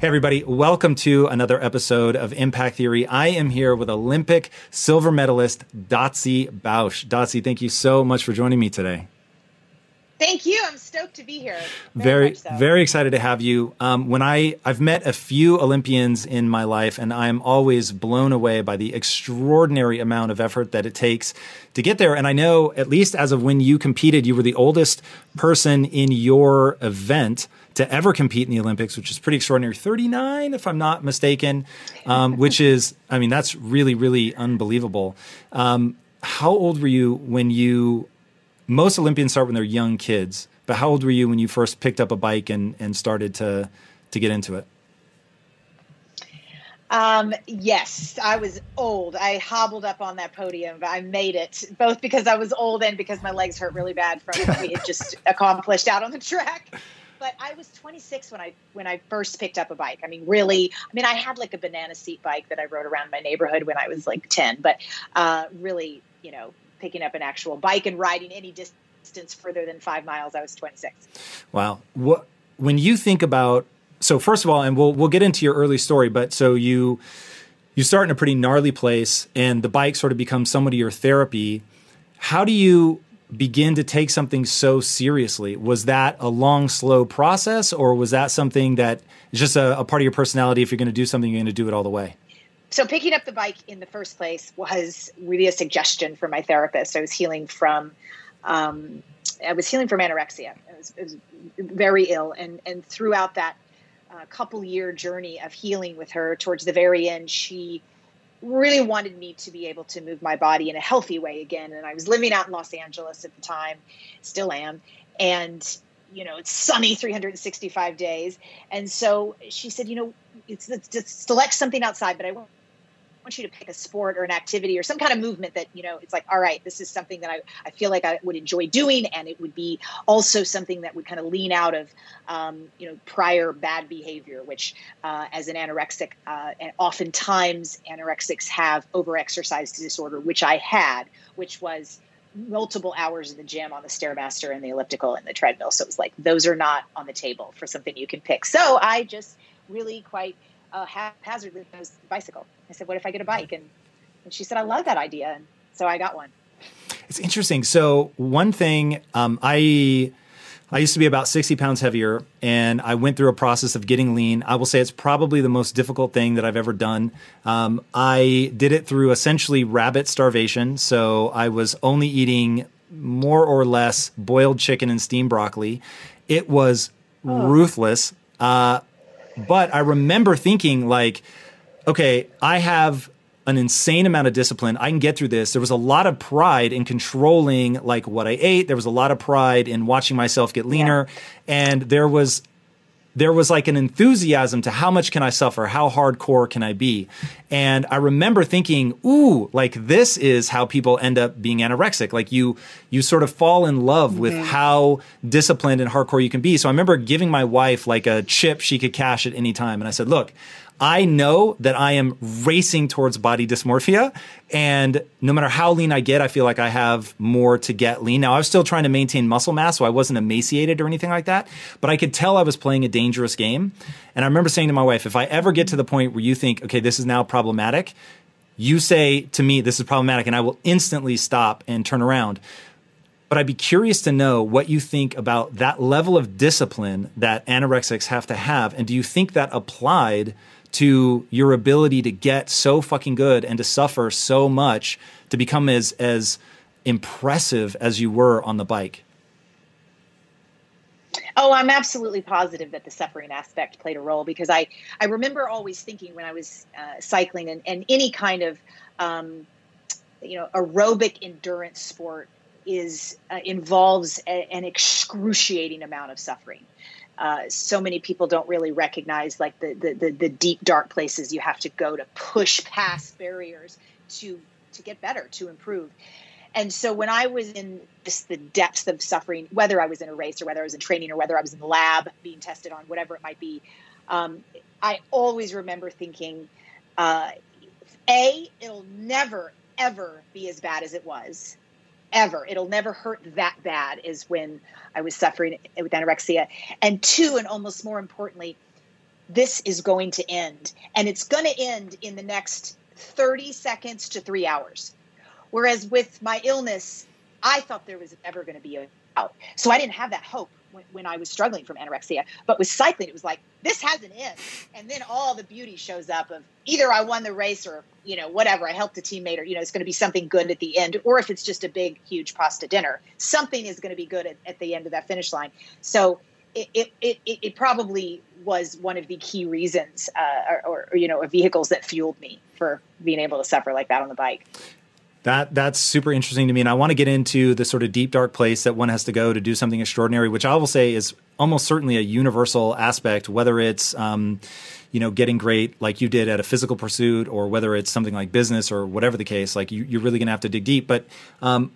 Hey, everybody, welcome to another episode of Impact Theory. I am here with Olympic silver medalist Dotsie Bausch. Dotsie, thank you so much for joining me today. Thank you. I'm stoked to be here. Very, very, so. very excited to have you. Um, when I I've met a few Olympians in my life, and I'm always blown away by the extraordinary amount of effort that it takes to get there. And I know, at least as of when you competed, you were the oldest person in your event to ever compete in the Olympics, which is pretty extraordinary. 39, if I'm not mistaken, um, which is, I mean, that's really, really unbelievable. Um, how old were you when you, most Olympians start when they're young kids, but how old were you when you first picked up a bike and, and started to, to get into it? Um, yes, I was old. I hobbled up on that podium, but I made it both because I was old and because my legs hurt really bad from what we had just accomplished out on the track but I was 26 when I when I first picked up a bike. I mean, really, I mean, I had like a banana seat bike that I rode around my neighborhood when I was like 10, but uh, really, you know, picking up an actual bike and riding any distance further than five miles, I was 26. Wow. What when you think about so first of all, and we'll we'll get into your early story, but so you you start in a pretty gnarly place, and the bike sort of becomes of your therapy. How do you begin to take something so seriously? Was that a long, slow process, or was that something that is just a, a part of your personality? If you're going to do something, you're going to do it all the way. So picking up the bike in the first place was really a suggestion from my therapist. I was healing from, um, I was healing from anorexia. I was, I was very ill, and and throughout that uh, couple year journey of healing with her, towards the very end, she really wanted me to be able to move my body in a healthy way again. And I was living out in Los Angeles at the time, still am. And, you know, it's sunny 365 days. And so she said, you know, it's, it's just select something outside, but I want want you to pick a sport or an activity or some kind of movement that you know it's like all right this is something that I, I feel like i would enjoy doing and it would be also something that would kind of lean out of um, you know prior bad behavior which uh, as an anorexic uh, and oftentimes anorexics have overexercise disorder which i had which was multiple hours in the gym on the stairmaster and the elliptical and the treadmill so it was like those are not on the table for something you can pick so i just really quite uh, haphazardly chose bicycle. I said, "What if I get a bike?" And and she said, "I love that idea," and so I got one. It's interesting. So one thing um, I. I used to be about 60 pounds heavier and I went through a process of getting lean. I will say it's probably the most difficult thing that I've ever done. Um, I did it through essentially rabbit starvation. So I was only eating more or less boiled chicken and steamed broccoli. It was oh. ruthless. Uh, but I remember thinking, like, okay, I have an insane amount of discipline. I can get through this. There was a lot of pride in controlling like what I ate. There was a lot of pride in watching myself get leaner. Yeah. And there was there was like an enthusiasm to how much can I suffer? How hardcore can I be? And I remember thinking, ooh, like this is how people end up being anorexic. Like you, you sort of fall in love mm-hmm. with how disciplined and hardcore you can be. So I remember giving my wife like a chip she could cash at any time. And I said, look, I know that I am racing towards body dysmorphia. And no matter how lean I get, I feel like I have more to get lean. Now, I was still trying to maintain muscle mass, so I wasn't emaciated or anything like that. But I could tell I was playing a dangerous game. And I remember saying to my wife, if I ever get to the point where you think, okay, this is now problematic, you say to me, this is problematic, and I will instantly stop and turn around but I'd be curious to know what you think about that level of discipline that anorexics have to have. And do you think that applied to your ability to get so fucking good and to suffer so much to become as, as impressive as you were on the bike? Oh, I'm absolutely positive that the suffering aspect played a role because I, I remember always thinking when I was uh, cycling and, and any kind of, um, you know, aerobic endurance sport is uh, involves a, an excruciating amount of suffering. Uh, so many people don't really recognize like the, the, the the deep dark places you have to go to push past barriers to to get better to improve and so when I was in just the depths of suffering, whether I was in a race or whether I was in training or whether I was in the lab being tested on whatever it might be, um, I always remember thinking, uh, A, it'll never, ever be as bad as it was. Ever. It'll never hurt that bad is when I was suffering with anorexia. And two, and almost more importantly, this is going to end. And it's going to end in the next 30 seconds to three hours Whereas with my illness, I thought there was ever going to be a out. So I didn't have that hope when, when, I was struggling from anorexia. But with cycling, it was like, this has an end. And then all the beauty shows up of either I won the race or, you know, whatever, I helped a teammate or, you know, it's going to be something good at the end. Or if it's just a big, huge pasta dinner, something is going to be good at, at the end of that finish line. So it, it, it, it probably was one of the key reasons uh, or, or, you know, vehicles that fueled me for being able to suffer like that on the bike. That that's super interesting to me, and I want to get into the sort of deep dark place that one has to go to do something extraordinary, which I will say is almost certainly a universal aspect, whether it's um, you know getting great like you did at a physical pursuit, or whether it's something like business or whatever the case. Like you, are really going to have to dig deep. But um,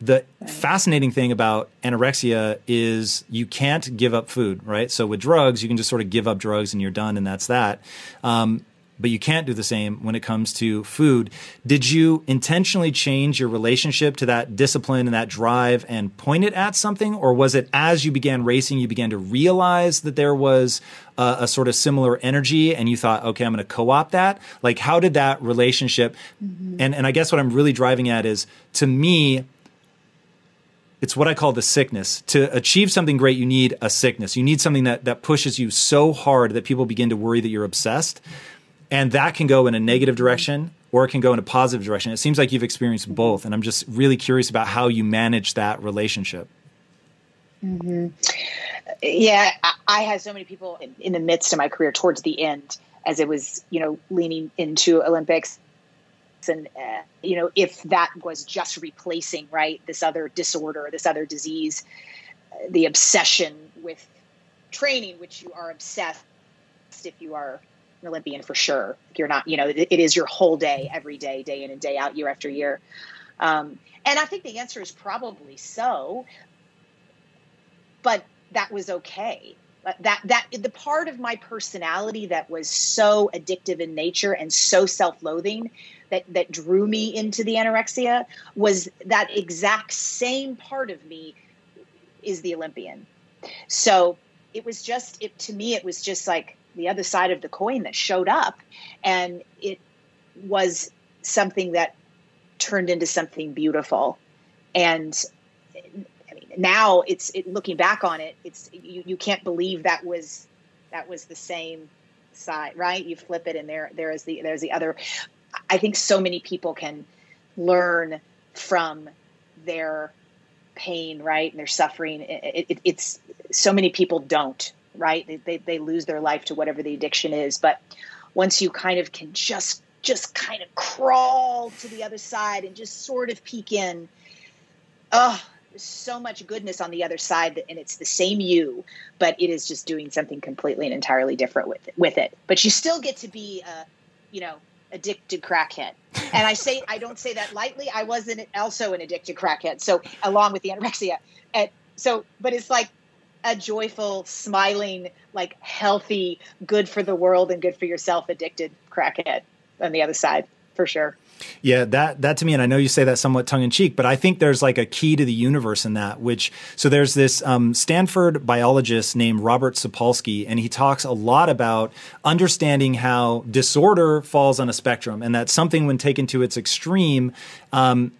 the fascinating thing about anorexia is you can't give up food, right? So with drugs, you can just sort of give up drugs and you're done, and that's that. Um, but you can't do the same when it comes to food. Did you intentionally change your relationship to that discipline and that drive and point it at something? Or was it as you began racing, you began to realize that there was a, a sort of similar energy and you thought, okay, I'm going to co opt that? Like, how did that relationship? Mm-hmm. And, and I guess what I'm really driving at is to me, it's what I call the sickness. To achieve something great, you need a sickness. You need something that, that pushes you so hard that people begin to worry that you're obsessed and that can go in a negative direction or it can go in a positive direction. It seems like you've experienced both, and I'm just really curious about how you manage that relationship. Mm-hmm. Yeah, I had so many people in, in, the midst of my career towards the end, as it was, you know, leaning into Olympics. And, uh, you know, if that was just replacing, right, this other disorder, this other disease, uh, the obsession with training, which you are obsessed if you are an Olympian for sure. You're not, you know, it, it is your whole day, every day, day in and day out, year after year. Um, and I think the answer is probably so, but that was okay. That that the part of my personality that was so addictive in nature and so self-loathing that that drew me into the anorexia was that exact same part of me is the Olympian. So it was just it to me it was just like the other side of the coin that showed up. And it was something that turned into something beautiful. And I mean, now it's it, looking back on it it's you, you can't believe that was that was the same side right? You flip it and there there is the there's the other. I think so many people can learn from their pain right? And their suffering. It, it, it's so many people don't right? They, they, they lose their life to whatever the addiction is. But once you kind of can just just kind of crawl to the other side and just sort of peek in, oh, there's so much goodness on the other side, and it's the same you, but it is just doing something completely and entirely different with it, with it. But you still get to be a, you know, addicted crackhead. And I say I don't say that lightly. I was an, also an addicted crackhead. So along with the anorexia, and so but it's like a joyful, smiling, like healthy, good for the world and good for yourself addicted crackhead on the other side, for sure. Yeah, that that to me, and I know you say that somewhat tongue in cheek, but I think there's like a key to the universe in that. Which so there's this um, Stanford biologist named Robert Sapolsky, and he talks a lot about understanding how disorder falls on a spectrum, and that something when taken to its extreme. Um,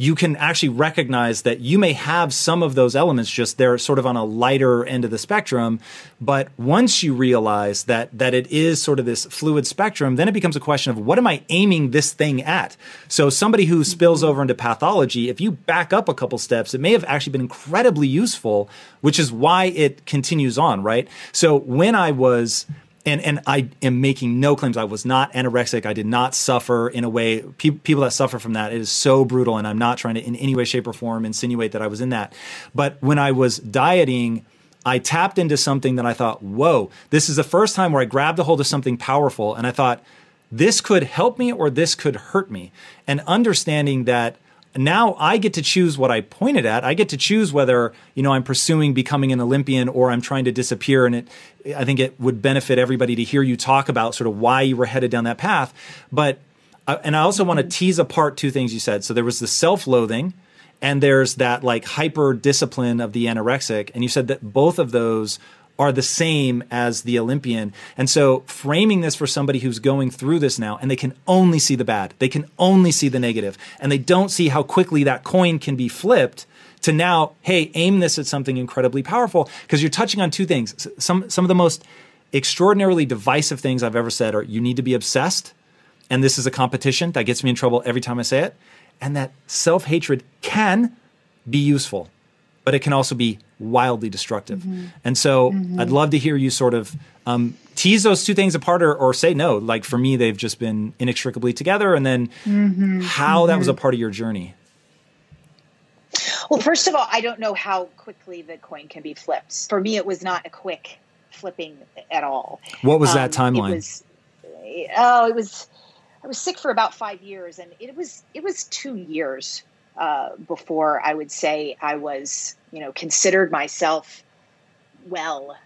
you can actually recognize that you may have some of those elements just they're sort of on a lighter end of the spectrum but once you realize that that it is sort of this fluid spectrum then it becomes a question of what am i aiming this thing at? So somebody who spills over into pathology if you back up a couple steps it may have actually been incredibly useful which is why it continues on right? So when i was and and I am making no claims. I was not anorexic. I did not suffer in a way. Pe- people that suffer from that, it is so brutal, and I'm not trying to in any way, shape, or form insinuate that I was in that. But when I was dieting. I tapped into something that I thought, whoa, this is the first time where I grabbed a hold of something powerful and I thought, this could help me or this could hurt me. And understanding that now I get to choose what I pointed at. I get to choose whether, you know, I'm pursuing becoming an Olympian or I'm trying to disappear. And it, I think it would benefit everybody to hear you talk about sort of why you were headed down that path. But, uh, and I also want to tease apart two things you said. So there was the self loathing and there's that like hyper discipline of the anorexic. And you said that both of those are the same as the Olympian. And so framing this for somebody who's going through this now and they can only see the bad, they can only see the negative, and they don't see how quickly that coin can be flipped to now, hey, aim this at something incredibly powerful because you're touching on two things. Some some of the most extraordinarily divisive things I've ever said are you need to be obsessed and this is a competition that gets me in trouble every time I say it and that self-hatred can be useful but it can also be wildly destructive. Mm-hmm. And so mm-hmm. I'd love to hear you sort of um, tease those two things apart or, or, say no. Like for me, they've just been inextricably together, and then mm-hmm. how that was a mm-hmm. part of your journey. Well, first of all, I don't know how quickly the coin can be flipped. For me, it was not a quick flipping at all. What was um, that timeline? It was, oh, it was. I was sick for about five years, and it was it was two years uh, before I would say I was, you know, considered myself well.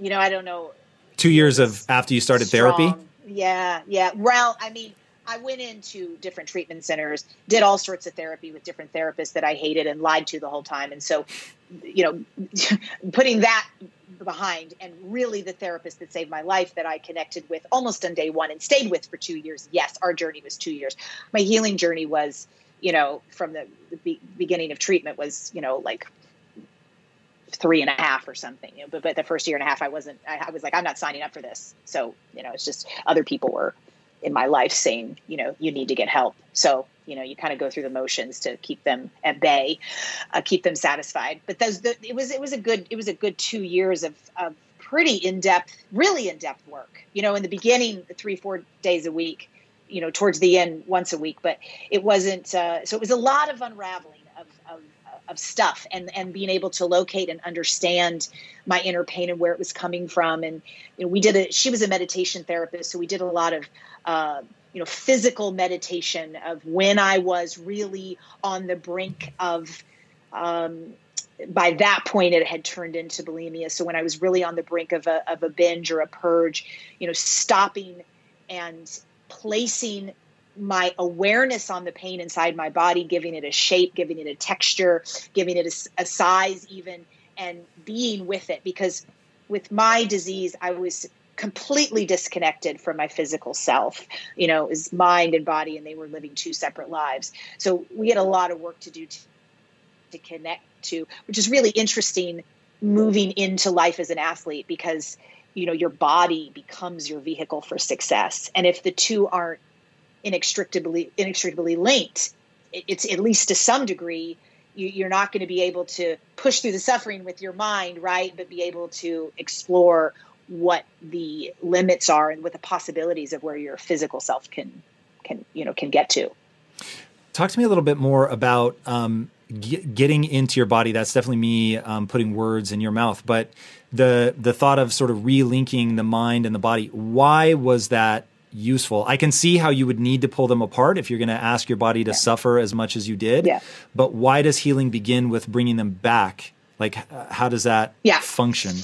You know, I don't know. Two years of after you started strong. therapy? Yeah, yeah. Well, I mean, I went into different treatment centers, did all sorts of therapy with different therapists that I hated and lied to the whole time. And so, you know, putting that behind and really the therapist that saved my life that I connected with almost on day one and stayed with for two years. Yes, our journey was two years. My healing journey was you know, from the, the be- beginning of treatment was, you know, like three and a half or something. You know, but, but the first year and a half, I wasn't, I, I was like, I'm not signing up for this. So, you know, it's just other people were in my life saying, you know, you need to get help. So, you know, you kind of go through the motions to keep them at bay, uh, keep them satisfied. But those, the, it was, it was a good, it was a good two years of, of pretty in depth, really in depth work. You know, in the beginning, three, four days a week, you know towards the end once a week but it wasn't uh, so it was a lot of unraveling of, of, of stuff and and being able to locate and understand my inner pain and where it was coming from. And you know we did a she was a meditation therapist so we did a lot of uh, you know physical meditation of when i was really on the brink of um, by that point it had turned into bulimia. So when i was really on the brink of a, of a binge or a purge you know stopping and placing my awareness on the pain inside my body, giving it a shape, giving it a texture, giving it a, a, size, even, and being with it. Because with my disease, I was completely disconnected from my physical self. You know, is mind and body, and they were living two separate lives. So we had a lot of work to do to, to connect to, which is really interesting moving into life as an athlete because you know your body becomes your vehicle for success. And if the two aren't inextricably inextricably linked it's at least to some degree you, are not going to be able to push through the suffering with your mind right? But be able to explore what the limits are and what the possibilities of where your physical self can can you know can get to. Talk to me a little bit more about um, getting into your body that's definitely me um, putting words in your mouth but the the thought of sort of relinking the mind and the body why was that useful i can see how you would need to pull them apart if you're going to ask your body to yeah. suffer as much as you did yeah. but why does healing begin with bringing them back like how does that yeah. function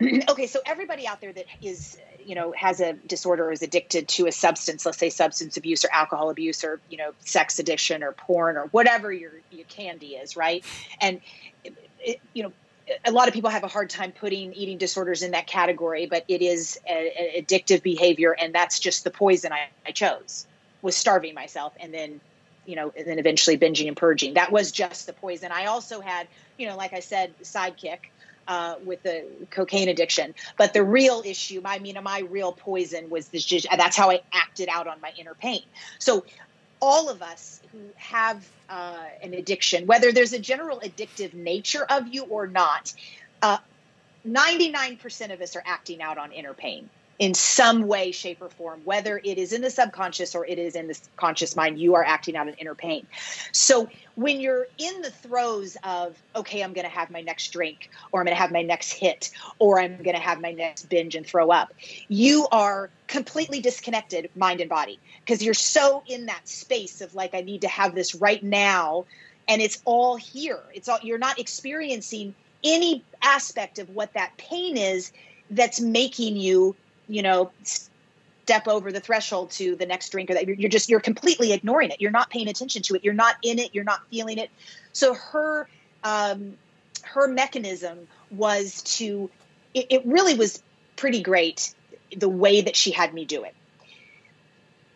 okay so everybody out there that is you know has a disorder or is addicted to a substance let's say substance abuse or alcohol abuse or you know sex addiction or porn or whatever your your candy is right and it, you know a lot of people have a hard time putting eating disorders in that category, but it is an addictive behavior, and that's just the poison I, I chose was starving myself and then you know, and then eventually binging and purging. That was just the poison. I also had, you know, like I said, sidekick uh, with the cocaine addiction. But the real issue, I mean, my real poison was this. That's how I acted out on my inner pain. So all of us who have uh, an addiction, whether there's a general addictive nature of you or not, uh, 99% of us are acting out on inner pain in some way, shape, or form, whether it is in the subconscious or it is in the conscious mind, you are acting out an inner pain. So when you're in the throes of, okay, I'm going to have my next drink, or I'm going to have my next hit, or I'm going to have my next binge and throw up, you are completely disconnected, mind and body, because you're so in that space of like, I need to have this right now. And it's all here. It's all, you're not experiencing any aspect of what that pain is that's making you you know step over the threshold to the next drink or that you're just you're completely ignoring it. You're not paying attention to it. You're not in it. You're not feeling it. So her um, her mechanism was to it, it really was pretty great the way that she had me do it.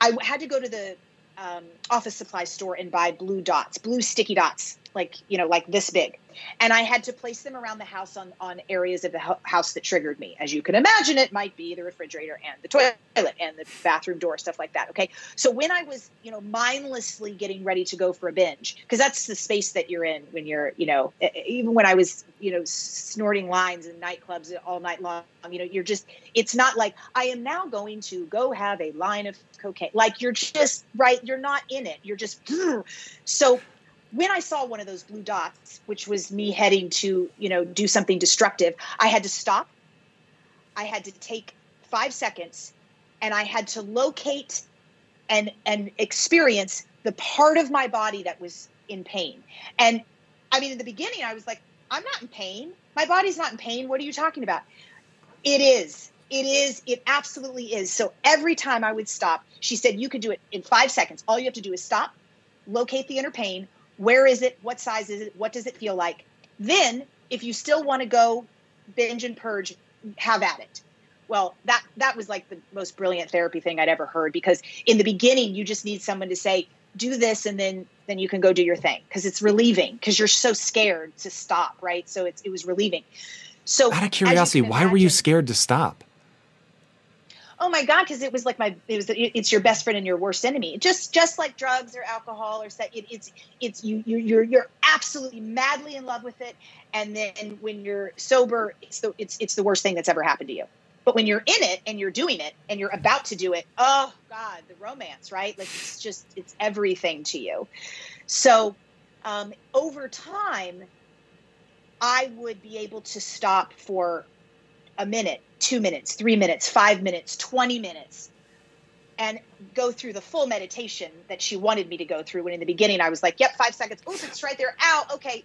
I had to go to the um, office supply store and buy blue dots blue sticky dots like you know like this big. And i had to place them around the house on on areas of the house that triggered me. As you can imagine it might be the refrigerator and the toilet and the bathroom door stuff like that okay? So when i was you know mindlessly getting ready to go for a binge because that's the space that you're in when you're you know even when i was you know snorting lines in nightclubs all night long you know you're just it's not like i am now going to go have a line of cocaine. Like you're just right you're not in it. You're just so when I saw one of those blue dots, which was me heading to, you know, do something destructive, I had to stop. I had to take five seconds and I had to locate and and experience the part of my body that was in pain. And I mean, in the beginning, I was like, I'm not in pain. My body's not in pain. What are you talking about? It is. It is. It absolutely is. So every time I would stop, she said, You could do it in five seconds. All you have to do is stop, locate the inner pain, where is it? What size is it? What does it feel like? Then, if you still want to go binge and purge, have at it. Well, that that was like the most brilliant therapy thing I'd ever heard because in the beginning you just need someone to say do this and then then you can go do your thing because it's relieving because you're so scared to stop, right? So it's it was relieving. So out of curiosity, why were you scared to stop? Oh my god because it was like my it was it's your best friend and your worst enemy. Just just like drugs or alcohol or sex it, it's it's you you're you're absolutely madly in love with it. And then when you're sober it's the it's it's the worst thing that's ever happened to you. But when you're in it and you're doing it and you're about to do it oh god the romance right? Like it's just it's everything to you. So um, over time i would be able to stop for a minute two minutes, three minutes, five minutes, 20 minutes, and go through the full meditation that she wanted me to go through. When in the beginning I was like, yep, five seconds. Oops, it's right there. Ow. Okay.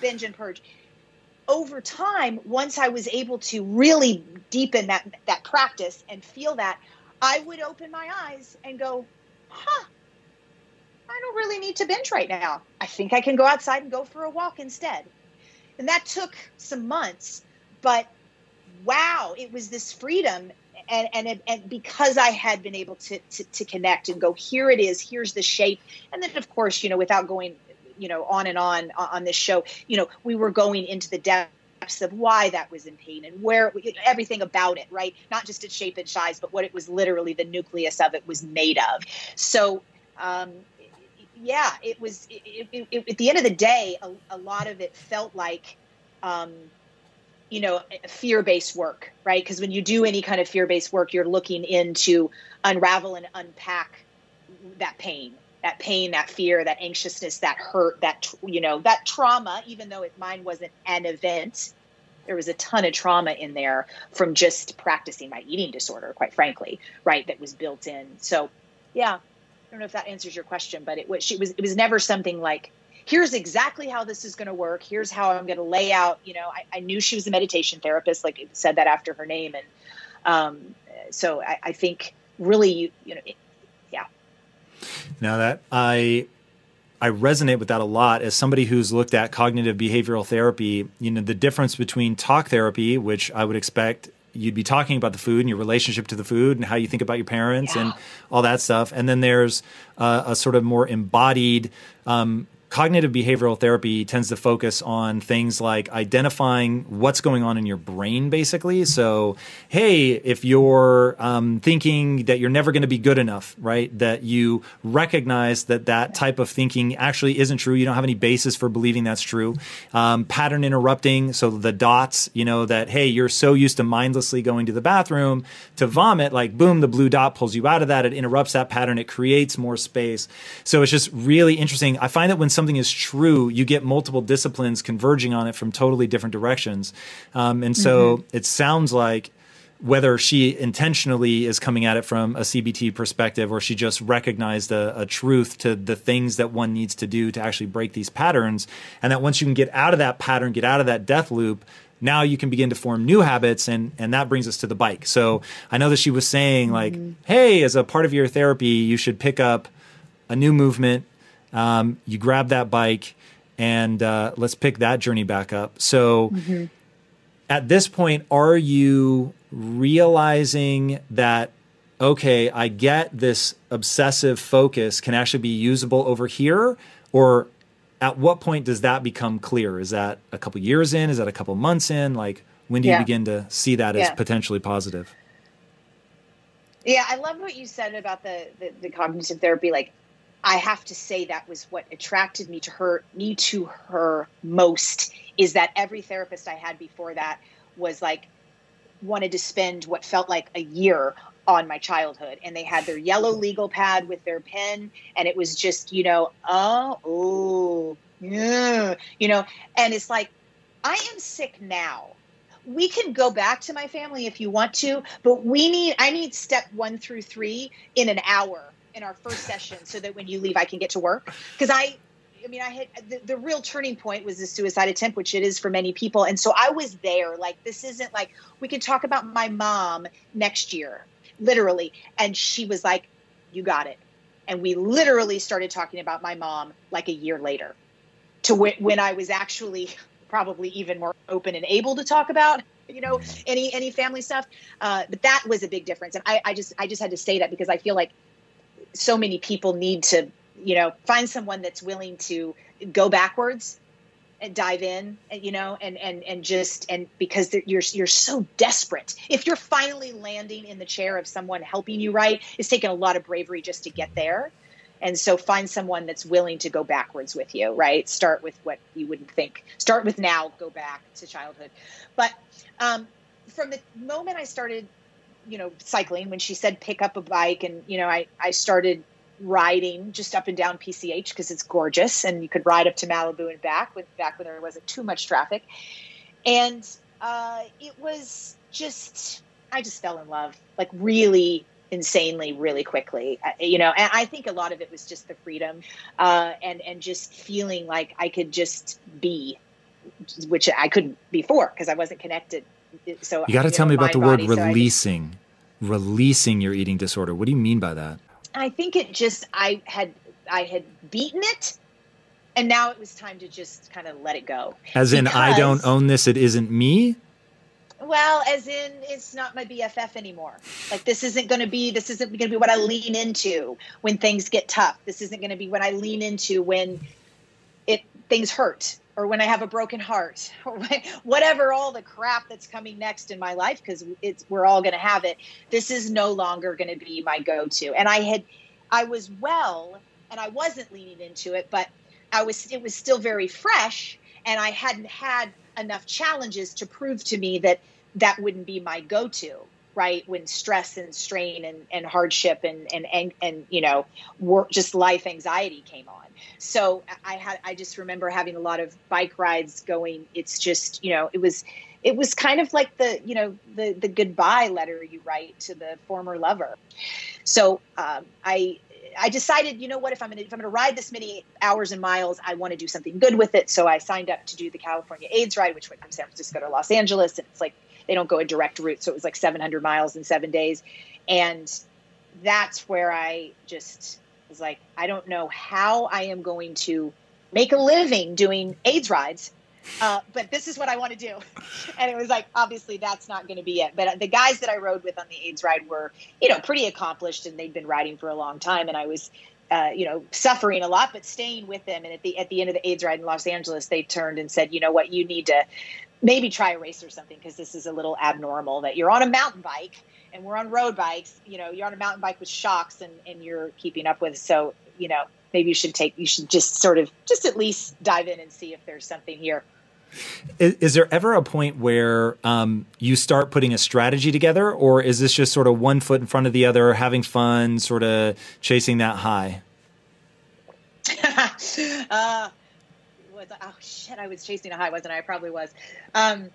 Binge and purge. Over time, once I was able to really deepen that, that practice and feel that, I would open my eyes and go, huh, I don't really need to binge right now. I think I can go outside and go for a walk instead. And that took some months, but wow, it was this freedom. And, and, and because I had been able to, to, to connect and go, here it is, here's the shape. And then, of course, you know, without going, you know, on and on on this show, you know, we were going into the depths of why that was in pain and where everything about it, right? Not just its shape and size, but what it was literally the nucleus of it was made of. So, um, yeah, it was. It, it, it, at the end of the day, a, a lot of it felt like um, you know fear-based work right? Because when you do any kind of fear-based work you're looking into unravel and unpack that pain that pain that fear that anxiousness that hurt that you know that trauma even though it mine wasn't an event there was a ton of trauma in there from just practicing my eating disorder quite frankly right that was built in. So yeah i don't know if that answers your question but it was it was it was never something like here's exactly how this is going to work. Here's how I'm going to lay out. You know, I, I, knew she was a meditation therapist, like it said that after her name, and um, so I, I, think really, you, you know, it, yeah. Now that I I resonate with that a lot as somebody who's looked at cognitive behavioral therapy. You know, the difference between talk therapy, which I would expect you'd be talking about the food and your relationship to the food and how you think about your parents Yeah. and all that stuff. And then there's uh, a sort of more embodied um, cognitive behavioral therapy tends to focus on things like identifying what's going on in your brain, basically. So, hey, if you're um, thinking that you're never going to be good enough, right? That you recognize that that type of thinking actually isn't true. You don't have any basis for believing that's true. Um, pattern interrupting. So the dots, you know, that, hey, you're so used to mindlessly going to the bathroom to vomit, like boom, the blue dot pulls you out of that. It interrupts that pattern. It creates more space. So it's just really interesting. I find that when something is true, you get multiple disciplines converging on it from totally different directions. Um, and so it sounds like whether she intentionally is coming at it from a CBT perspective or she just recognized a, a truth to the things that one needs to do to actually break these patterns. And that once you can get out of that pattern, get out of that death loop, now you can begin to form new habits and and that brings us to the bike. So I know that she was saying like, hey, as a part of your therapy, you should pick up a new movement. Um, you grab that bike and uh, let's pick that journey back up. So at this point, are you realizing that, okay, I get this obsessive focus can actually be usable over here? Or at what point does that become clear? Is that a couple years in? Is that a couple months in? Like, when do you begin to see that as potentially positive? Yeah, I love what you said about the, the the cognitive therapy. Like, I have to say that was what attracted me to her, me to her most. Is that every therapist I had before that was like wanted to spend what felt like a year on my childhood, and they had their yellow legal pad with their pen, and it was just you know, oh, oh, yeah, you know, and it's like I am sick now we can go back to my family if you want to, but we need I need step one through three in an hour in our first session so that when you leave I can get to work. Because I I mean I had the, the real turning point was the suicide attempt, which it is for many people. And so I was there. Like this isn't like we could talk about my mom next year, literally. And she was like, You got it. And we literally started talking about my mom like a year later to wh- when I was actually probably even more open and able to talk about you know any any family stuff uh, but that was a big difference and I, I just i just had to say that because i feel like so many people need to you know find someone that's willing to go backwards and dive in you know and and and just and because you're you're so desperate. If you're finally landing in the chair of someone helping you right it's taken a lot of bravery just to get there. And so find someone that's willing to go backwards with you right? Start with what you wouldn't think. Start with now go back to childhood. But um, from the moment i started you know cycling when she said pick up a bike and you know i i started riding just up and down pch because it's gorgeous and you could ride up to malibu and back with back when there wasn't too much traffic. And uh, it was just i just fell in love like really insanely really quickly. You know and i think a lot of it was just the freedom uh, and and just feeling like i could just be which i couldn't before because i wasn't connected so You got to tell know, me about the mind, word body, so releasing. releasing your eating disorder. What do you mean by that? I think it just I had I had beaten it, and now it was time to just kind of let it go. As in, I don't own this, it isn't me? Well, as in, it's not my BFF anymore. Like this isn't going to be. This isn't going to be what I lean into when things get tough. This isn't going to be what I lean into when it things hurt or when I have a broken heart or whatever all the crap that's coming next in my life because it's we're all going to have it. This is no longer going to be my go-to. And I had I was well and I wasn't leaning into it, but I was it was still very fresh and I hadn't had enough challenges to prove to me that that wouldn't be my go-to right when stress and strain and, and hardship and, and and and you know work just life anxiety came on so i had i just remember having a lot of bike rides going. It's just you know it was it was kind of like the you know the the goodbye letter you write to the former lover. So um, i I decided, you know what, if I'm gonna if I'm gonna ride this many hours and miles, I want to do something good with it. So I signed up to do the California AIDS ride, which went from San Francisco to Los Angeles, and it's like they don't go a direct route, so it was like 700 miles in seven days, and that's where I just was like, I don't know how I am going to make a living doing AIDS rides uh, but this is what I want to do. And it was like, obviously, that's not going to be it. But the guys that I rode with on the AIDS ride were, you know, pretty accomplished and they'd been riding for a long time. And I was, uh, you know, suffering a lot, but staying with them. And at the at the end of the AIDS ride in Los Angeles, they turned and said, you know what, you need to maybe try a race or something because this is a little abnormal that you're on a mountain bike and we're on road bikes. You know, you're on a mountain bike with shocks and and you're keeping up with. So you know, maybe you should take you should just sort of just at least dive in and see if there's something here. Is, is there ever a point where um, you start putting a strategy together, or is this just sort of one foot in front of the other, having fun, sort of chasing that high? uh, oh shit! I was chasing a high, wasn't I? I probably was. Um,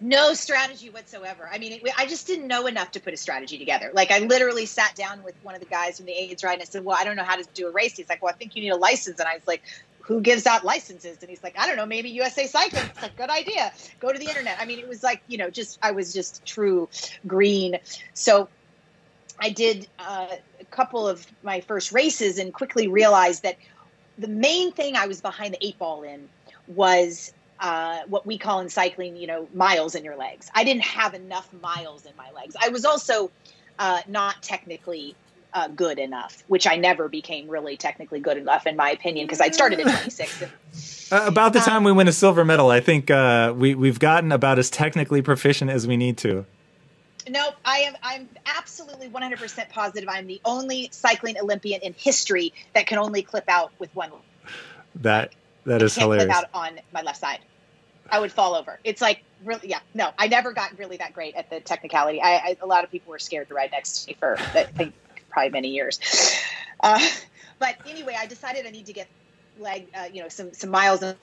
no strategy whatsoever. I mean, it, I just didn't know enough to put a strategy together. Like, I literally sat down with one of the guys from the AIDS ride and I said, Well, I don't know how to do a race. He's like, Well, I think you need a license. And I was like, Who gives out licenses? And he's like, I don't know, maybe USA Cycling. It's like, good idea. Go to the internet. I mean, it was like, you know, just, I was just true green. So I did uh, a couple of my first races and quickly realized that the main thing I was behind the eight ball in was uh, what we call in cycling, you know, miles in your legs. I didn't have enough miles in my legs. I was also uh, not technically uh, good enough, which I never became really technically good enough, in my opinion, because I started at 26. And, uh, about the time um, we win a silver medal, I think uh, we we've gotten about as technically proficient as we need to. Nope, I am. I'm absolutely 100% positive. I'm the only cycling Olympian in history that can only clip out with one. That that is hilarious. Clip out on my left side. I would fall over. It's like really, yeah. No, I never got really that great at the technicality. I, I a lot of people were scared to ride next to me for I think probably many years. Uh, but anyway, I decided I need to get leg, uh, you know, some some miles in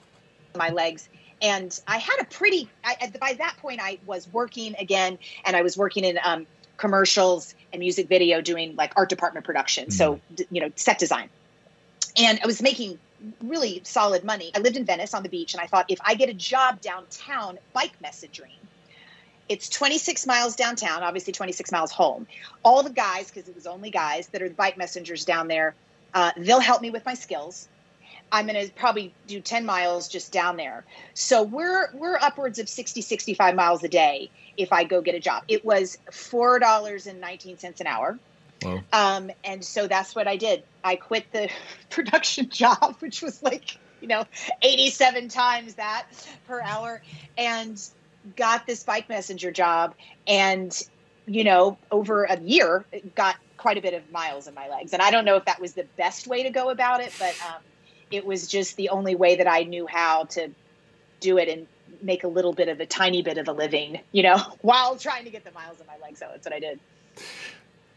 my legs. And I had a pretty. I, by that point, I was working again, and I was working in um, commercials and music video, doing like art department production. Mm. So you know, set design. And I was making really solid money. I lived in Venice on the beach, and I thought if I get a job downtown bike messaging, it's 26 miles downtown, obviously 26 miles home. All the guys, because it was only guys that are the bike messengers down there, uh, they'll help me with my skills. I'm going to probably do 10 miles just down there. So we're we're upwards of 60 65 miles a day if I go get a job. It was $4.19 an hour. Wow. Um, and so that's what I did. I quit the production job, which was like, you know, 87 times that per hour, and got this bike messenger job. And, you know, over a year, got quite a bit of miles in my legs. And I don't know if that was the best way to go about it, but um, it was just the only way that I knew how to do it and make a little bit of a tiny bit of a living, you know, while trying to get the miles in my legs. So that's what I did.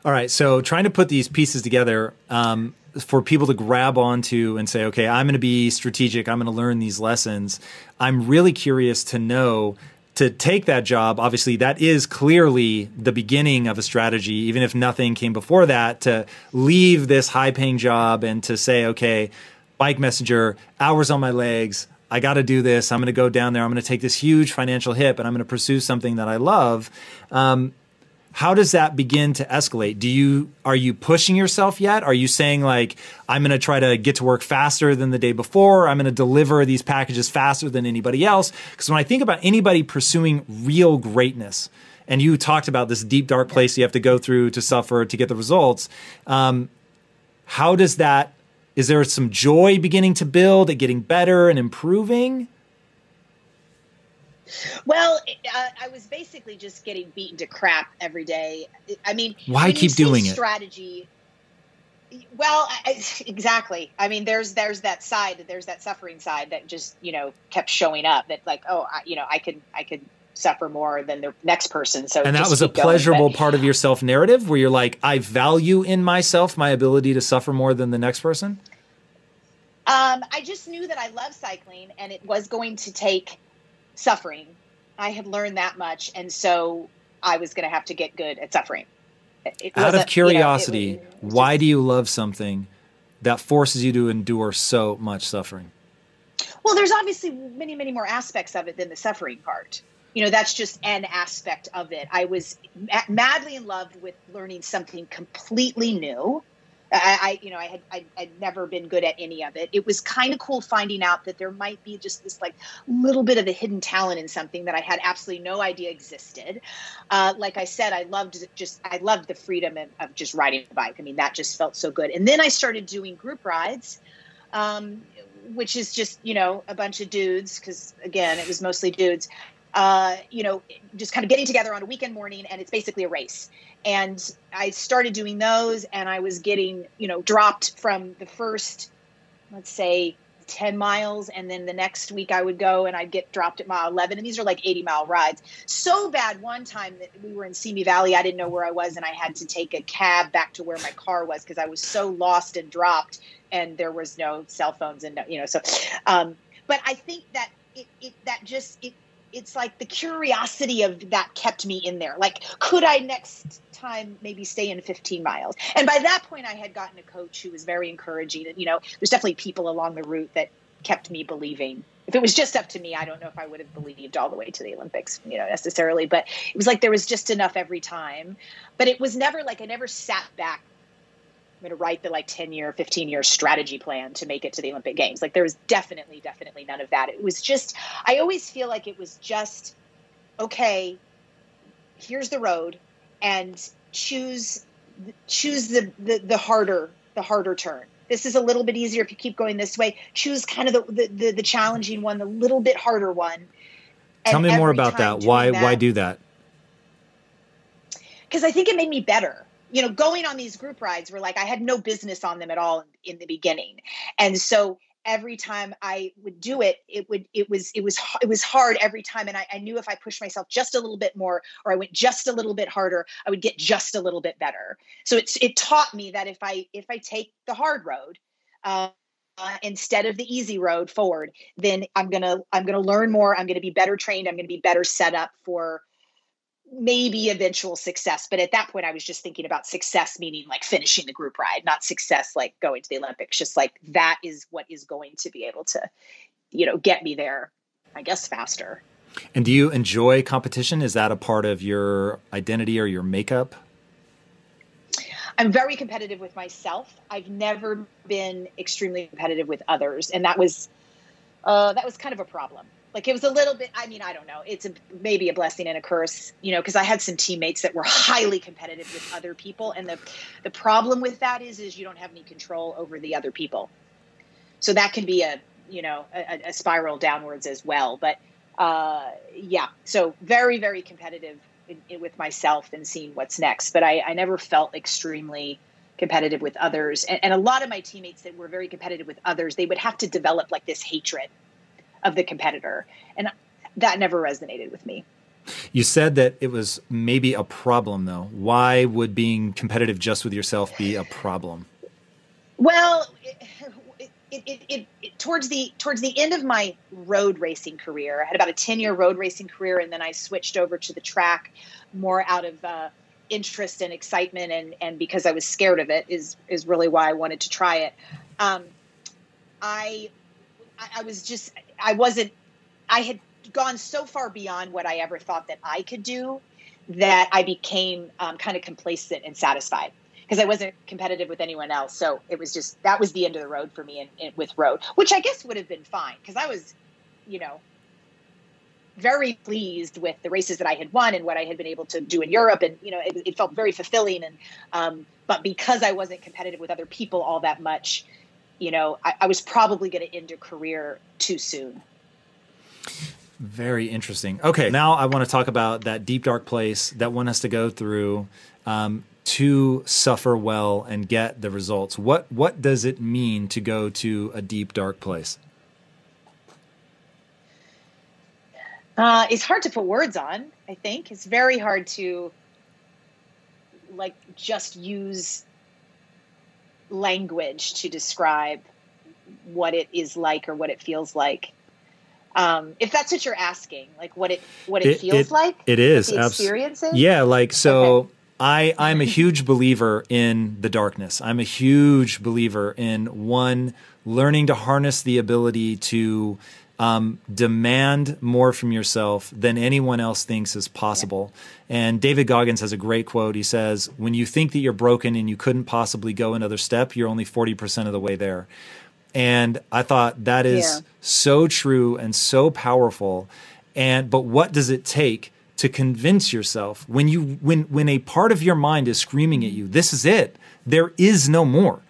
All right, so trying to put these pieces together um, for people to grab onto and say, okay, I'm going to be strategic. I'm going to learn these lessons. I'm really curious to know to take that job. Obviously, that is clearly the beginning of a strategy, even if nothing came before that. To leave this high paying job and to say, okay, bike messenger, hours on my legs. I got to do this. I'm going to go down there. I'm going to take this huge financial hit, and I'm going to pursue something that I love. Um, how does that begin to escalate? Do you are you pushing yourself yet? Are you saying like i'm going to try to get to work faster than the day before. I'm going to deliver these packages faster than anybody else because when i think about anybody pursuing real greatness and you talked about this deep dark place you have to go through to suffer to get the results um, how does that is there some joy beginning to build at getting better and improving well, uh, I was basically just getting beaten to crap every day. I mean, why keep doing it? Strategy. Well, I, exactly. I mean, there's there's that side, there's that suffering side that just you know kept showing up. That like, oh, I, you know, I could I could suffer more than the next person. So and that was a pleasurable part of your self narrative where you're like, I value in myself my ability to suffer more than the next person. Um, I just knew that I love cycling, and it was going to take suffering. I had learned that much, and so I was going to have to get good at suffering. It Out of curiosity, you know, was, why do you love something that forces you to endure so much suffering? Well, there's obviously many, many more aspects of it than the suffering part. You know, that's just an aspect of it. I was madly in love with learning something completely new I, I, you know, I had I, would never been good at any of it. It was kind of cool finding out that there might be just this like little bit of a hidden talent in something that I had absolutely no idea existed. Uh, like I said, I loved just I loved the freedom of, of, just riding a bike. I mean, that just felt so good. And then I started doing group rides, um, which is just you know a bunch of dudes because again, it was mostly dudes. Uh, you know, just kind of getting together on a weekend morning, and it's basically a race. And I started doing those and I was getting, you know, dropped from the first, let's say, 10 miles and then the next week I would go and I'd get dropped at mile 11 and these are like 80 mile rides. So bad one time that we were in Simi Valley I didn't know where I was and I had to take a cab back to where my car was because I was so lost and dropped and there was no cell phones and no, you know so um, but I think that it, it that just it it's like the curiosity of that kept me in there. Like, could I next time maybe stay in 15 miles? And by that point, I had gotten a coach who was very encouraging. And, you know, there's definitely people along the route that kept me believing. If it was just up to me, I don't know if I would have believed all the way to the Olympics, you know, necessarily. But it was like there was just enough every time. But it was never like I never sat back I'm going to write the like 10 year, 15 year strategy plan to make it to the Olympic Games. Like there was definitely, definitely none of that. It was just, I always feel like it was just, okay, here's the road and choose, choose the, the, the harder, the harder turn. This is a little bit easier if you keep going this way. Choose kind of the, the, the, the challenging one, the little bit harder one. Tell me more about that. Why, that, why do that? Because I think it made me better you know, going on these group rides were like I had no business on them at all in, in the beginning. And so every time I would do it, it would it was it was it was hard every time, and I, I, knew if I pushed myself just a little bit more, or I went just a little bit harder, I would get just a little bit better. So it's it taught me that if I if I take the hard road. Uh, instead of the easy road forward, then I'm gonna I'm gonna learn more. I'm gonna be better trained. I'm gonna be better set up for maybe eventual success. But at that point, I was just thinking about success, meaning like finishing the group ride, not success like going to the Olympics. Just like that is what is going to be able to, you know, get me there, I guess, faster. And do you enjoy competition? Is that a part of your identity or your makeup? I'm very competitive with myself. I've never been extremely competitive with others, and that was uh, that was kind of a problem. Like it was a little bit. I mean, I don't know. It's a, maybe a blessing and a curse, you know, because I had some teammates that were highly competitive with other people, and the the problem with that is is you don't have any control over the other people, so that can be a you know a, a spiral downwards as well. But uh, yeah, so very very competitive in, in, with myself and seeing what's next. But I, I never felt extremely competitive with others, and, and a lot of my teammates that were very competitive with others, they would have to develop like this hatred of the competitor. And that never resonated with me. You said that it was maybe a problem, though. Why would being competitive just with yourself be a problem? Well, it, it, it, towards the towards the end of my road racing career, I had about a ten year road racing career, and then I switched over to the track more out of uh, interest and excitement, and and because I was scared of it is is really why I wanted to try it. Um, I I was just I wasn't, I had gone so far beyond what I ever thought that I could do that I became um, kind of complacent and satisfied because I wasn't competitive with anyone else. So it was just, that was the end of the road for me in, in, with road, which I guess would have been fine because I was, you know, very pleased with the races that I had won and what I had been able to do in Europe. And, you know, it, it felt very fulfilling. And, um, but because I wasn't competitive with other people all that much, you know, I, I was probably going to end a career too soon. Very interesting. Okay, now I want to talk about that deep dark place that one has to go through um, to suffer well and get the results. What what does it mean to go to a deep dark place? Uh, it's hard to put words on. I think it's very hard to like just use language to describe what it is like or what it feels like. Um, if that's what you're asking, like what it what it, it feels it, like, it is experiencing. Yeah, like so. Okay. I I'm a huge believer in the darkness. I'm a huge believer in one learning to harness the ability to um, demand more from yourself than anyone else thinks is possible. Yeah. And David Goggins has a great quote. He says, When you think that you're broken and you couldn't possibly go another step, you're only 40% of the way there. And I thought that is yeah. so true and so powerful. And but what does it take to convince yourself when you when when a part of your mind is screaming at you, this is it. There is no more.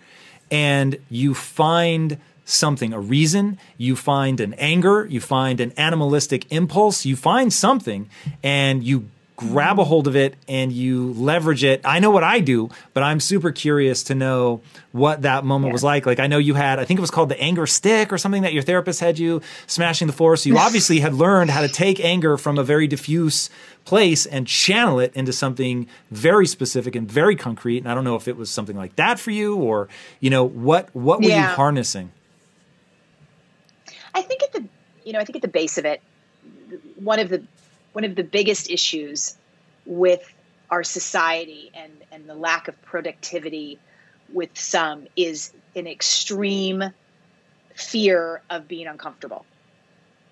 And you find something, a reason, you find an anger, you find an animalistic impulse, you find something and you grab a hold of it and you leverage it. I know what I do, but I'm super curious to know what that moment yeah. was like. Like I know you had, I think it was called the anger stick or something that your therapist had you smashing the floor. So you obviously had learned how to take anger from a very diffuse place and channel it into something very specific and very concrete. And I don't know if it was something like that for you or, you know, what what were yeah. you harnessing? I think at the you know, I think at the base of it, one of the one of the biggest issues with our society and, and the lack of productivity with some is an extreme fear of being uncomfortable.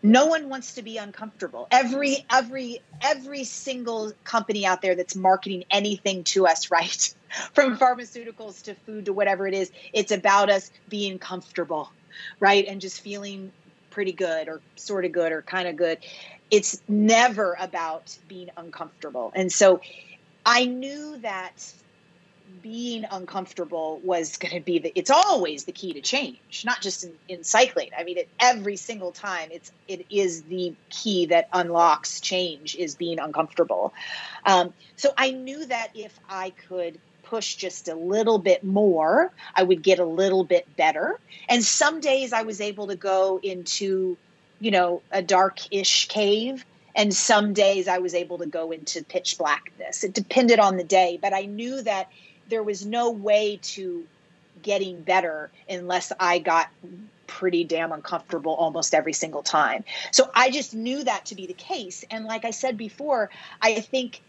No one wants to be uncomfortable. Every every every single company out there that's marketing anything to us, right? From pharmaceuticals to food to whatever it is, it's about us being comfortable, right? And just feeling pretty good or sort of good or kind of good. It's never about being uncomfortable. And so I knew that being uncomfortable was going to be the it's always the key to change not just in, in cycling. I mean it, every single time it's it is the key that unlocks change is being uncomfortable. Um, so i knew that if i could push just a little bit more i would get a little bit better and some days i was able to go into you know, a dark-ish cave. And some days I was able to go into pitch blackness. It depended on the day, but I knew that there was no way to getting better unless I got pretty damn uncomfortable almost every single time. So I just knew that to be the case. And like I said before, I think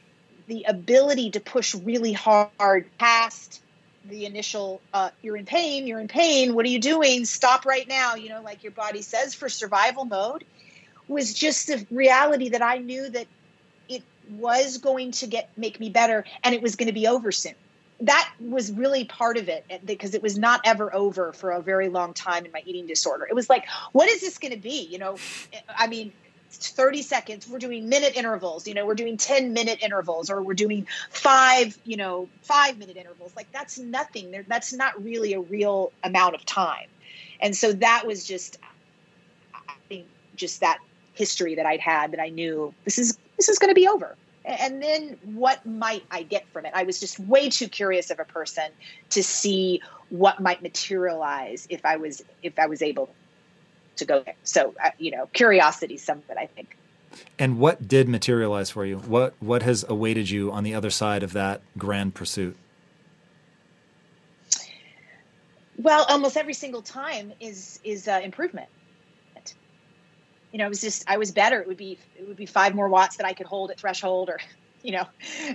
the ability to push really hard past the initial uh, you're in pain you're in pain what are you doing? Stop right now you know like your body says for survival mode was just the reality that i knew that it was going to get make me better and it was going to be over soon. That was really part of it because it was not ever over for a very long time in my eating disorder. It was like what is this going to be? You know i mean 30 seconds. We're doing minute intervals you know we're doing 10 minute intervals or we're doing five you know five minute intervals. Like that's nothing. That's not really a real amount of time. And so that was just i think just that history that i'd had that i knew this is this is going to be over. And then what might i get from it? I was just way too curious of a person to see what might materialize if i was if i was able to go there. So, uh, you know, curiosity is something I think. And what did materialize for you? What what has awaited you on the other side of that grand pursuit? Well, almost every single time is is uh, improvement. You know, it was just I was better. It would be it would be five more watts that I could hold at threshold, or you know,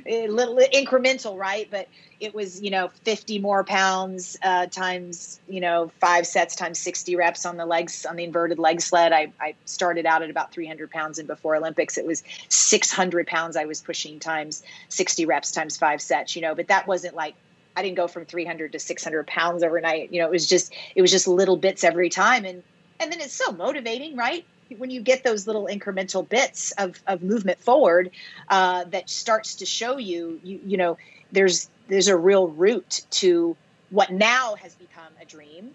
a little incremental, right? But it was, you know, 50 more pounds uh, times, you know, five sets times 60 reps on the legs, on the inverted leg sled. I, I started out at about 300 pounds and before Olympics, it was 600 pounds I was pushing times 60 reps times five sets, you know, but that wasn't like, I didn't go from 300 to 600 pounds overnight. You know, it was just, it was just little bits every time. And, and then it's so motivating, right? When you get those little incremental bits of, of movement forward uh, that starts to show you, you you know there's there's a real root to what now has become a dream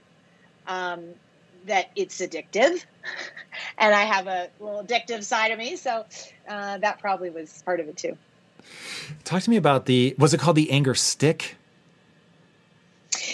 um, that it's addictive. And i have a little addictive side of me so uh, that probably was part of it too. Talk to me about the was it called the anger stick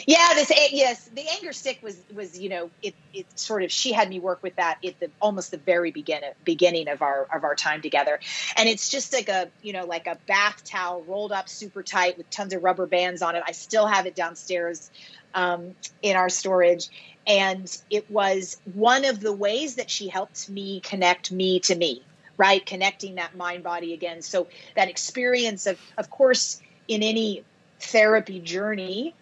yeah, this yes, the anger stick was was you know it it sort of she had me work with that at the almost the very beginning beginning of our of our time together, and it's just like a you know like a bath towel rolled up super tight with tons of rubber bands on it. I still have it downstairs um, in our storage, and it was one of the ways that she helped me connect me to me, right? Connecting that mind body again. So that experience of of course in any therapy journey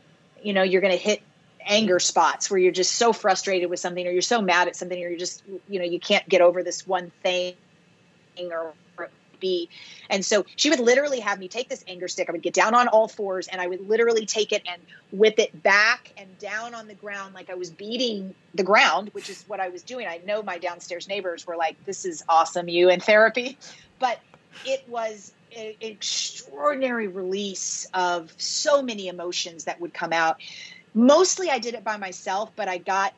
you know you're going to hit anger spots where you're just so frustrated with something or you're so mad at something or you're just you know you can't get over this one thing or be. And so she would literally have me take this anger stick. I would get down on all fours and I would literally take it and whip it back and down on the ground like I was beating the ground, which is what I was doing. I know my downstairs neighbors were like, This is awesome, you in therapy. But it was an extraordinary release of so many emotions that would come out. Mostly I did it by myself, but I got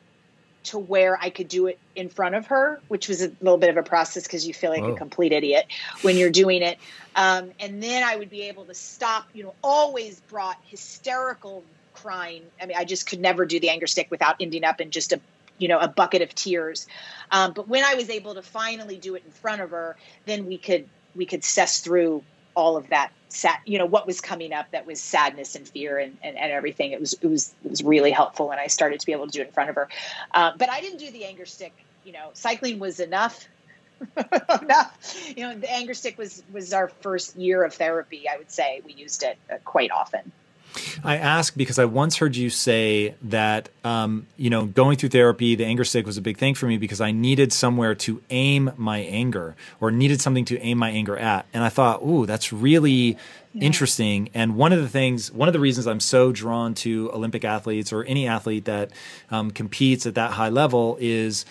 to where I could do it in front of her, which was a little bit of a process because you feel like a complete idiot when you're doing it. Um, and then I would be able to stop, you know, always brought hysterical crying. I mean, I just could never do the anger stick without ending up in just a, you know, a bucket of tears. Um, but when I was able to finally do it in front of her, then we could, we could suss through all of that sad, you know, what was coming up that was sadness and fear and, and, and, everything. It was, it was, it was really helpful when I started to be able to do it in front of her. Uh, but I didn't do the anger stick, you know, cycling was enough. enough. You know, the anger stick was, was our first year of therapy. I would say we used it uh, quite often. I ask because I once heard you say that, um, you know, going through therapy, the anger stick was a big thing for me because I needed somewhere to aim my anger or needed something to aim my anger at. And I thought, ooh, that's really yeah. interesting. And one of the things, one of the reasons I'm so drawn to Olympic athletes or any athlete that um, competes at that high level is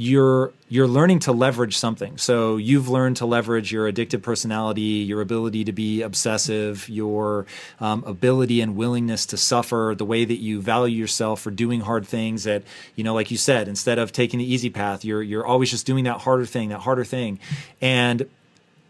you're you're learning to leverage something. So you've learned to leverage your addictive personality, your ability to be obsessive, your um, ability and willingness to suffer, the way that you value yourself for doing hard things. That you know, like you said, instead of taking the easy path, you're you're always just doing that harder thing, that harder thing. And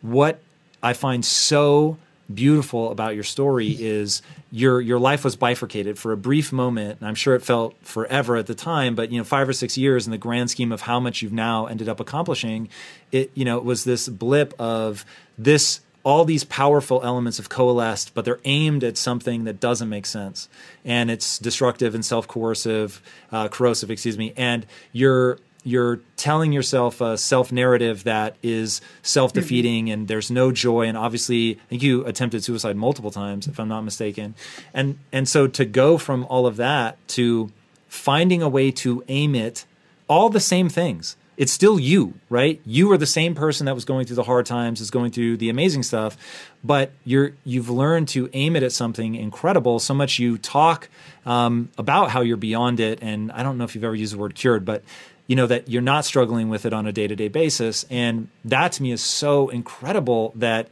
what I find so beautiful about your story is your your life was bifurcated for a brief moment and i'm sure it felt forever at the time but you know 5 or 6 years in the grand scheme of how much you've now ended up accomplishing it you know it was this blip of this all these powerful elements have coalesced but they're aimed at something that doesn't make sense. And it's destructive and self-coercive uh, corrosive excuse me and you're you're telling yourself a self narrative that is self defeating mm-hmm. and there's no joy. And obviously, I think you attempted suicide multiple times, if I'm not mistaken. And and so to go from all of that to finding a way to aim it, all the same things. It's still you, right? You are the same person that was going through the hard times, is going through the amazing stuff, but you're you've learned to aim it at something incredible. So much you talk um, about how you're beyond it, and I don't know if you've ever used the word cured, but you know that you're not struggling with it on a day-to-day basis. And that to me is so incredible that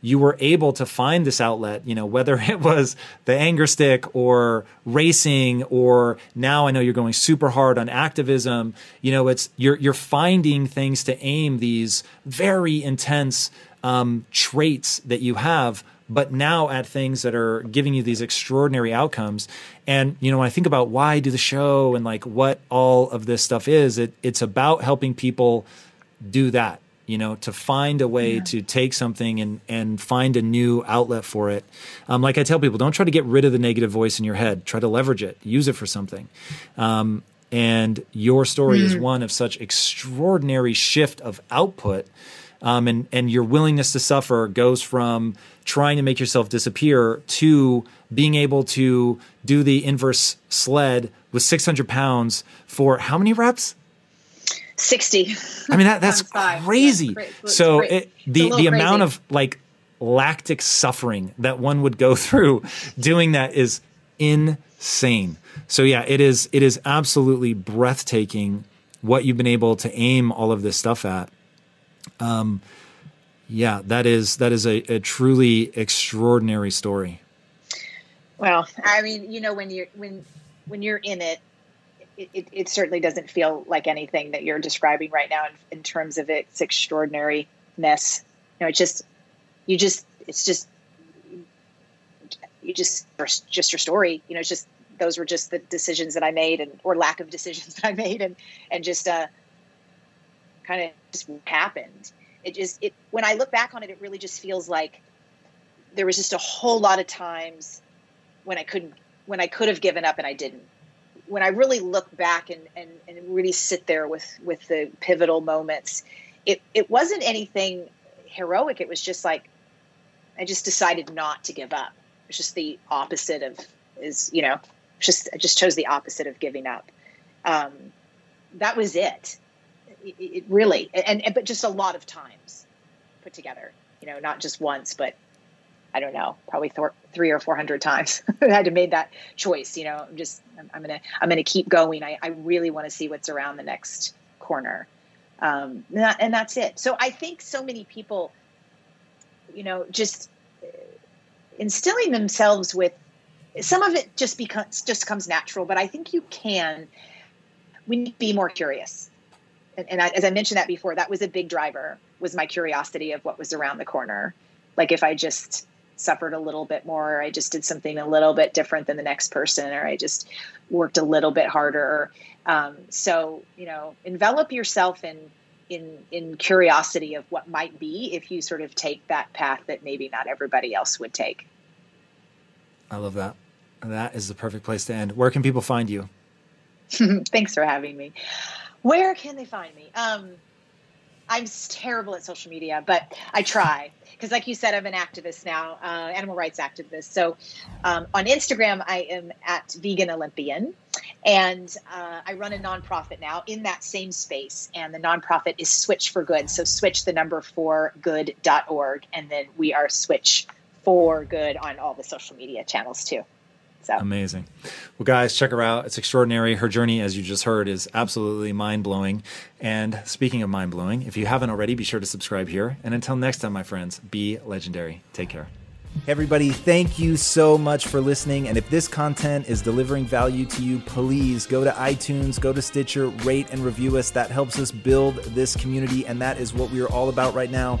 you were able to find this outlet you know whether it was the anger stick or racing or now i know you're going super hard on activism. You know it's you're you're finding things to aim these very intense um, traits that you have but now at things that are giving you these extraordinary outcomes. And you know, when I think about why I do the show and like what all of this stuff is, it, it's about helping people do that. You know, to find a way yeah. to take something and and find a new outlet for it. Um, like I tell people, don't try to get rid of the negative voice in your head. Try to leverage it, use it for something. Um, and your story mm-hmm. is one of such extraordinary shift of output um, and and your willingness to suffer goes from trying to make yourself disappear to being able to do the inverse sled with 600 pounds for how many reps? 60 i mean that, that's crazy. Yeah, so it, the the amount of like lactic suffering that one would go through doing that is insane. So yeah it is it is absolutely breathtaking what you've been able to aim all of this stuff at. Um, yeah, that is that is a, a truly extraordinary story. Well, I mean, you know, when you're when when you're in it, it, it, it, certainly doesn't feel like anything that you're describing right now in, in terms of its extraordinariness. You know, it's just you just it's just you just just your story. You know, it's just those were just the decisions that I made and or lack of decisions that I made and and just uh kind of just happened. It just it when I look back on it, it really just feels like there was just a whole lot of times when I couldn't when I could have given up and I didn't. When I really look back and, and, and really sit there with with the pivotal moments, it, it wasn't anything heroic. It was just like I just decided not to give up. It's just the opposite of is, you know, just I just chose the opposite of giving up. Um, that was it. It, it really, and, and but just a lot of times put together. You know, not just once, but I don't know, probably th- three or four hundred times. I had to make that choice. You know, I'm just I'm, I'm, gonna I'm gonna keep going. I, I really want to see what's around the next corner, um, and, that, and that's it. So I think so many people, you know, just instilling themselves with some of it just becomes just comes natural, but I think you can. We need to be more curious, and, and I, as I mentioned that before, that was a big driver. Was my curiosity of what was around the corner. Like if I just suffered a little bit more, or I just did something a little bit different than the next person, or I just worked a little bit harder. Um, so you know, envelop yourself in in in curiosity of what might be if you sort of take that path that maybe not everybody else would take. I love that. That is the perfect place to end. Where can people find you? Thanks for having me. Where can they find me? Um, I'm terrible at social media, but I try because, like you said, I'm an activist now, uh, animal rights activist. So um, on Instagram, I am at Vegan Olympian, and uh, I run a nonprofit now in that same space. And the nonprofit is Switch for Good. So switch the number four good.org, and then we are Switch for Good on all the social media channels too. So amazing. Well, guys, check her out. It's extraordinary. Her journey, as you just heard, is absolutely mind blowing. And speaking of mind blowing, if you haven't already, be sure to subscribe here. And until next time, my friends, be legendary. Take care. Hey everybody, thank you so much for listening. And if this content is delivering value to you, please go to iTunes, go to Stitcher, rate and review us. That helps us build this community. And that is what we are all about right now